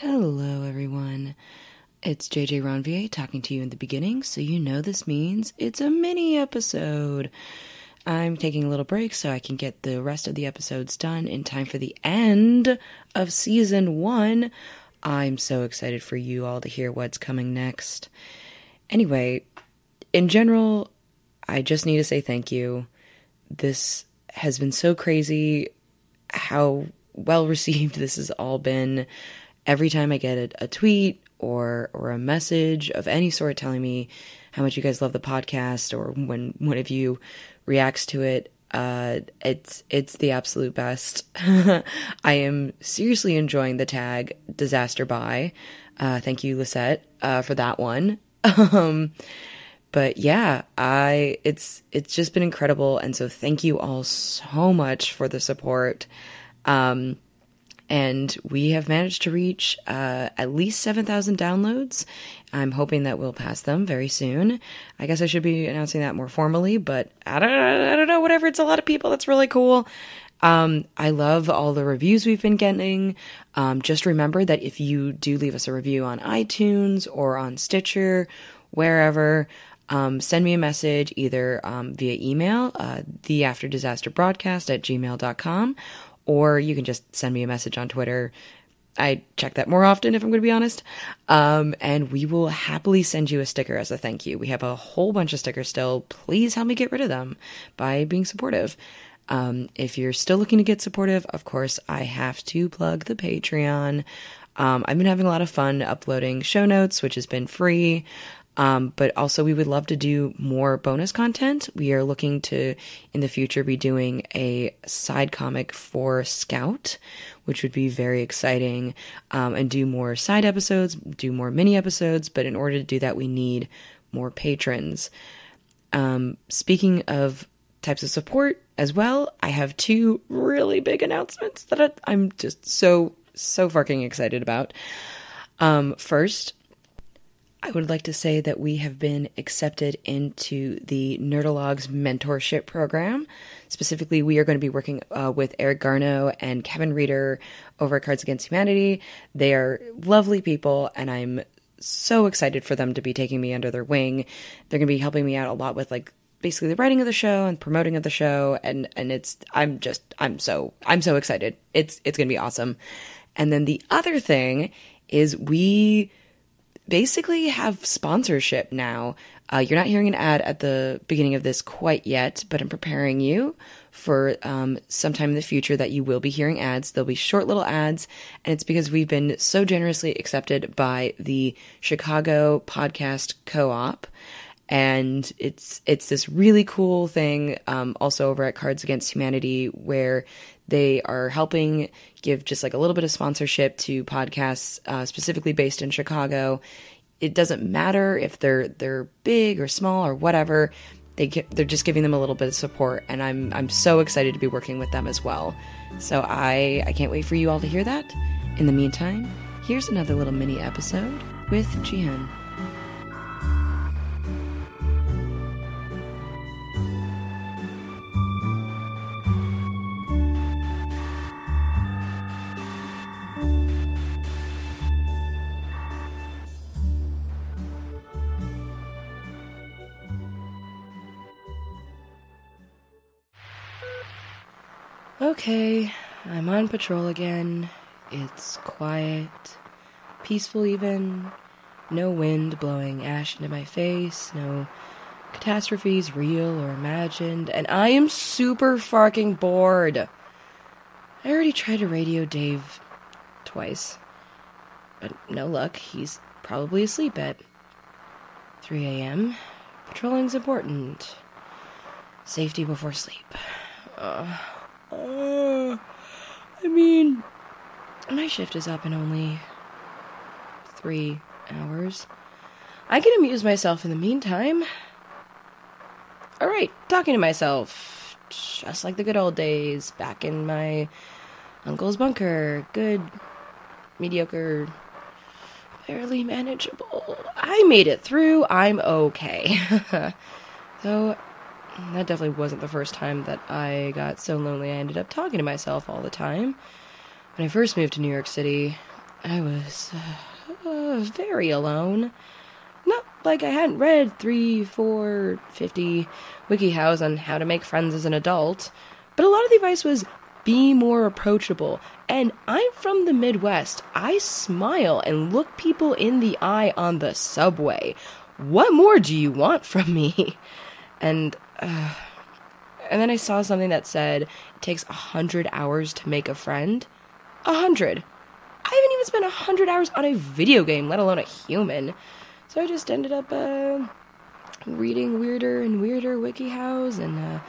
Hello, everyone. It's JJ Ranvier talking to you in the beginning, so you know this means it's a mini episode. I'm taking a little break so I can get the rest of the episodes done in time for the end of season one. I'm so excited for you all to hear what's coming next. Anyway, in general, I just need to say thank you. This has been so crazy how well received this has all been. Every time I get a, a tweet or or a message of any sort telling me how much you guys love the podcast or when one of you reacts to it uh it's it's the absolute best. I am seriously enjoying the tag disaster bi. Uh thank you lisette uh for that one. Um but yeah i it's it's just been incredible. And so thank you all so much for the support. Um and we have managed to reach uh, at least 7,000 downloads. I'm hoping that we'll pass them very soon. I guess I should be announcing that more formally, but I don't, I don't know, whatever. It's a lot of people. That's really cool. Um, I love all the reviews we've been getting. Um, just remember that if you do leave us a review on iTunes or on Stitcher, wherever, um, send me a message either um, via email, uh, the after disaster broadcast at gmail.com, or you can just send me a message on Twitter. I check that more often, if I'm going to be honest. Um, and we will happily send you a sticker as a thank you. We have a whole bunch of stickers still. Please help me get rid of them by being supportive. Um, if you're still looking to get supportive, of course, I have to plug the Patreon. Um, I've been having a lot of fun uploading show notes, which has been free. Um, but also, we would love to do more bonus content. We are looking to, in the future, be doing a side comic for Scout, which would be very exciting, um, and do more side episodes, do more mini episodes. But in order to do that, we need more patrons. Um, speaking of types of support as well, I have two really big announcements that I'm just so, so fucking excited about. Um, first, I would like to say that we have been accepted into the Nerdologues mentorship program. Specifically, we are going to be working uh, with Eric Garno and Kevin Reeder over at Cards Against Humanity. They are lovely people, and I'm so excited for them to be taking me under their wing. They're going to be helping me out a lot with like basically the writing of the show and promoting of the show and and it's I'm just I'm so I'm so excited. It's it's going to be awesome. And then the other thing is we basically have sponsorship now. Uh, you're not hearing an ad at the beginning of this quite yet, but I'm preparing you for um, sometime in the future that you will be hearing ads. There'll be short little ads, and it's because we've been so generously accepted by the Chicago Podcast Co-op. And it's it's this really cool thing. Um, also over at Cards Against Humanity, where they are helping give just like a little bit of sponsorship to podcasts uh, specifically based in Chicago. It doesn't matter if they're they're big or small or whatever. They get, they're just giving them a little bit of support, and I'm I'm so excited to be working with them as well. So I I can't wait for you all to hear that. In the meantime, here's another little mini episode with Jee-Hyun. Okay, I'm on patrol again. It's quiet, peaceful even. No wind blowing ash into my face, no catastrophes real or imagined, and I am super fucking bored. I already tried to radio Dave twice, but no luck. He's probably asleep at 3 a.m. Patrolling's important. Safety before sleep. Uh, I mean, my shift is up in only three hours. I can amuse myself in the meantime. Alright, talking to myself. Just like the good old days, back in my uncle's bunker. Good, mediocre, barely manageable. I made it through. I'm okay. Though that definitely wasn't the first time that I got so lonely I ended up talking to myself all the time. When I first moved to New York City, I was uh, very alone. Not like I hadn't read three, four, fifty WikiHows on how to make friends as an adult, but a lot of the advice was be more approachable. And I'm from the Midwest. I smile and look people in the eye on the subway. What more do you want from me? And uh, and then I saw something that said it takes a hundred hours to make a friend. A hundred. I haven't even spent a hundred hours on a video game, let alone a human. So I just ended up uh, reading weirder and weirder WikiHows and uh,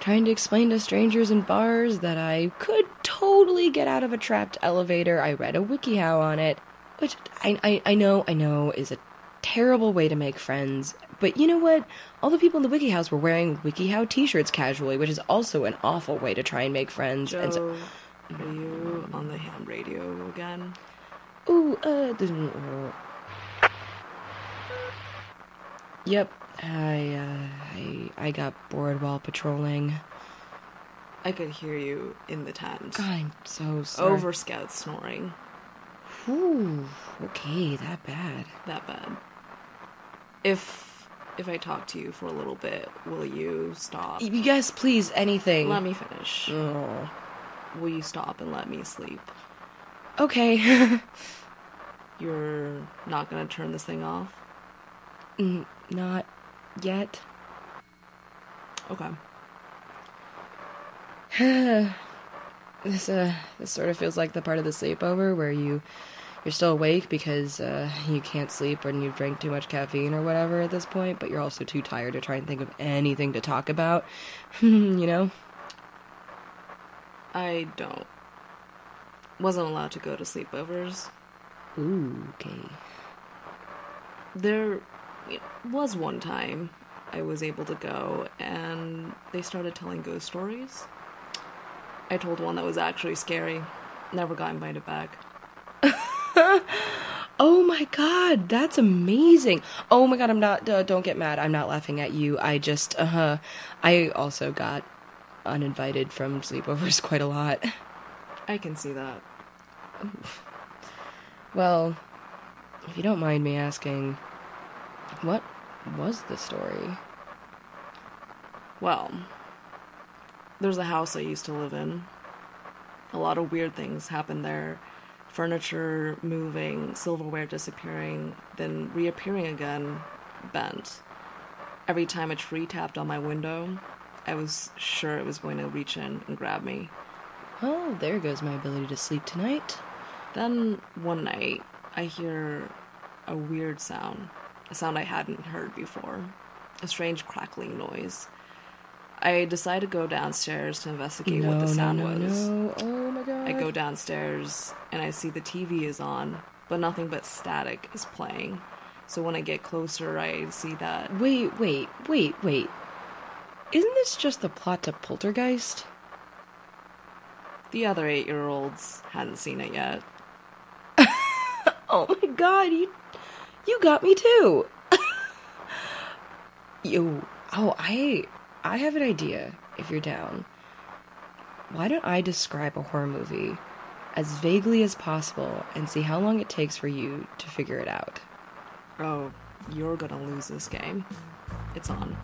trying to explain to strangers in bars that I could totally get out of a trapped elevator. I read a WikiHow on it, which I, I, I know, I know is a terrible way to make friends. But you know what? All the people in the WikiHows were wearing WikiHow t-shirts casually, which is also an awful way to try and make friends. Jo, and so, are you on the ham radio again? ooh, uh, this- uh, yep, I, uh, I, I got bored while patrolling. I could hear you in the tent. I'm so sorry. Over scout snoring. Ooh, okay, that bad. That bad. If if I talk to you for a little bit, will you stop? Yes, please, anything. Let me finish. Oh. Will you stop and let me sleep? Okay. You're not gonna turn this thing off? Mm, Not yet. Okay. this uh this sort of feels like the part of the sleepover where you you're still awake because uh, you can't sleep and you drank too much caffeine or whatever at this point, but you're also too tired to try and think of anything to talk about. you know? I don't. Wasn't allowed to go to sleepovers. Ooh, okay. There was one time I was able to go, and they started telling ghost stories. I told one that was actually scary. Never got invited back. Oh my god, that's amazing. Oh my god, I'm not uh, don't get mad. I'm not laughing at you. I just uh huh. I also got uninvited from sleepovers quite a lot. I can see that. Well, if you don't mind me asking, what was the story? Well, there's a house I used to live in. A lot of weird things happened there. Furniture moving, silverware disappearing, then reappearing again, bent. Every time a tree tapped on my window, I was sure it was going to reach in and grab me. Oh, there goes my ability to sleep tonight. Then one night, I hear a weird sound, a sound I hadn't heard before, a strange crackling noise. I decide to go downstairs to investigate no, what the sound no, no, was. no. Oh my god. I go downstairs and I see the TV is on, but nothing but static is playing. So when I get closer, I see that. Wait, wait, wait, wait. Isn't this just the plot to Poltergeist? The other eight year olds hadn't seen it yet. Oh my god, you you got me too. Yo, oh, I I have an idea if you're down. Why don't I describe a horror movie as vaguely as possible and see how long it takes for you to figure it out? Oh, you're gonna lose this game. It's on.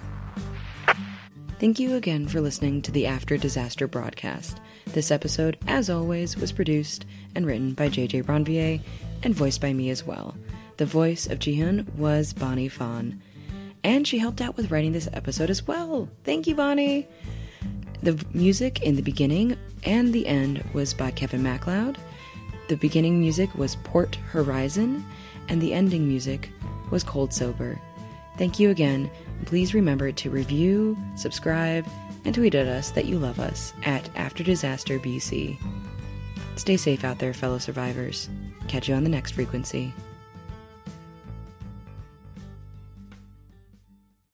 Thank you again for listening to the After Disaster broadcast. This episode, as always, was produced and written by JJ Ranvier and voiced by me as well. The voice of Jee-Hyun was Bonnie Fan. And she helped out with writing this episode as well. Thank you, Bonnie. The music in the beginning and the end was by Kevin MacLeod. The beginning music was Port Horizon, and the ending music was Cold Sober. Thank you again. Please remember to review, subscribe, and tweet at us that you love us at After Disaster BC. Stay safe out there, fellow survivors. Catch you on the next frequency.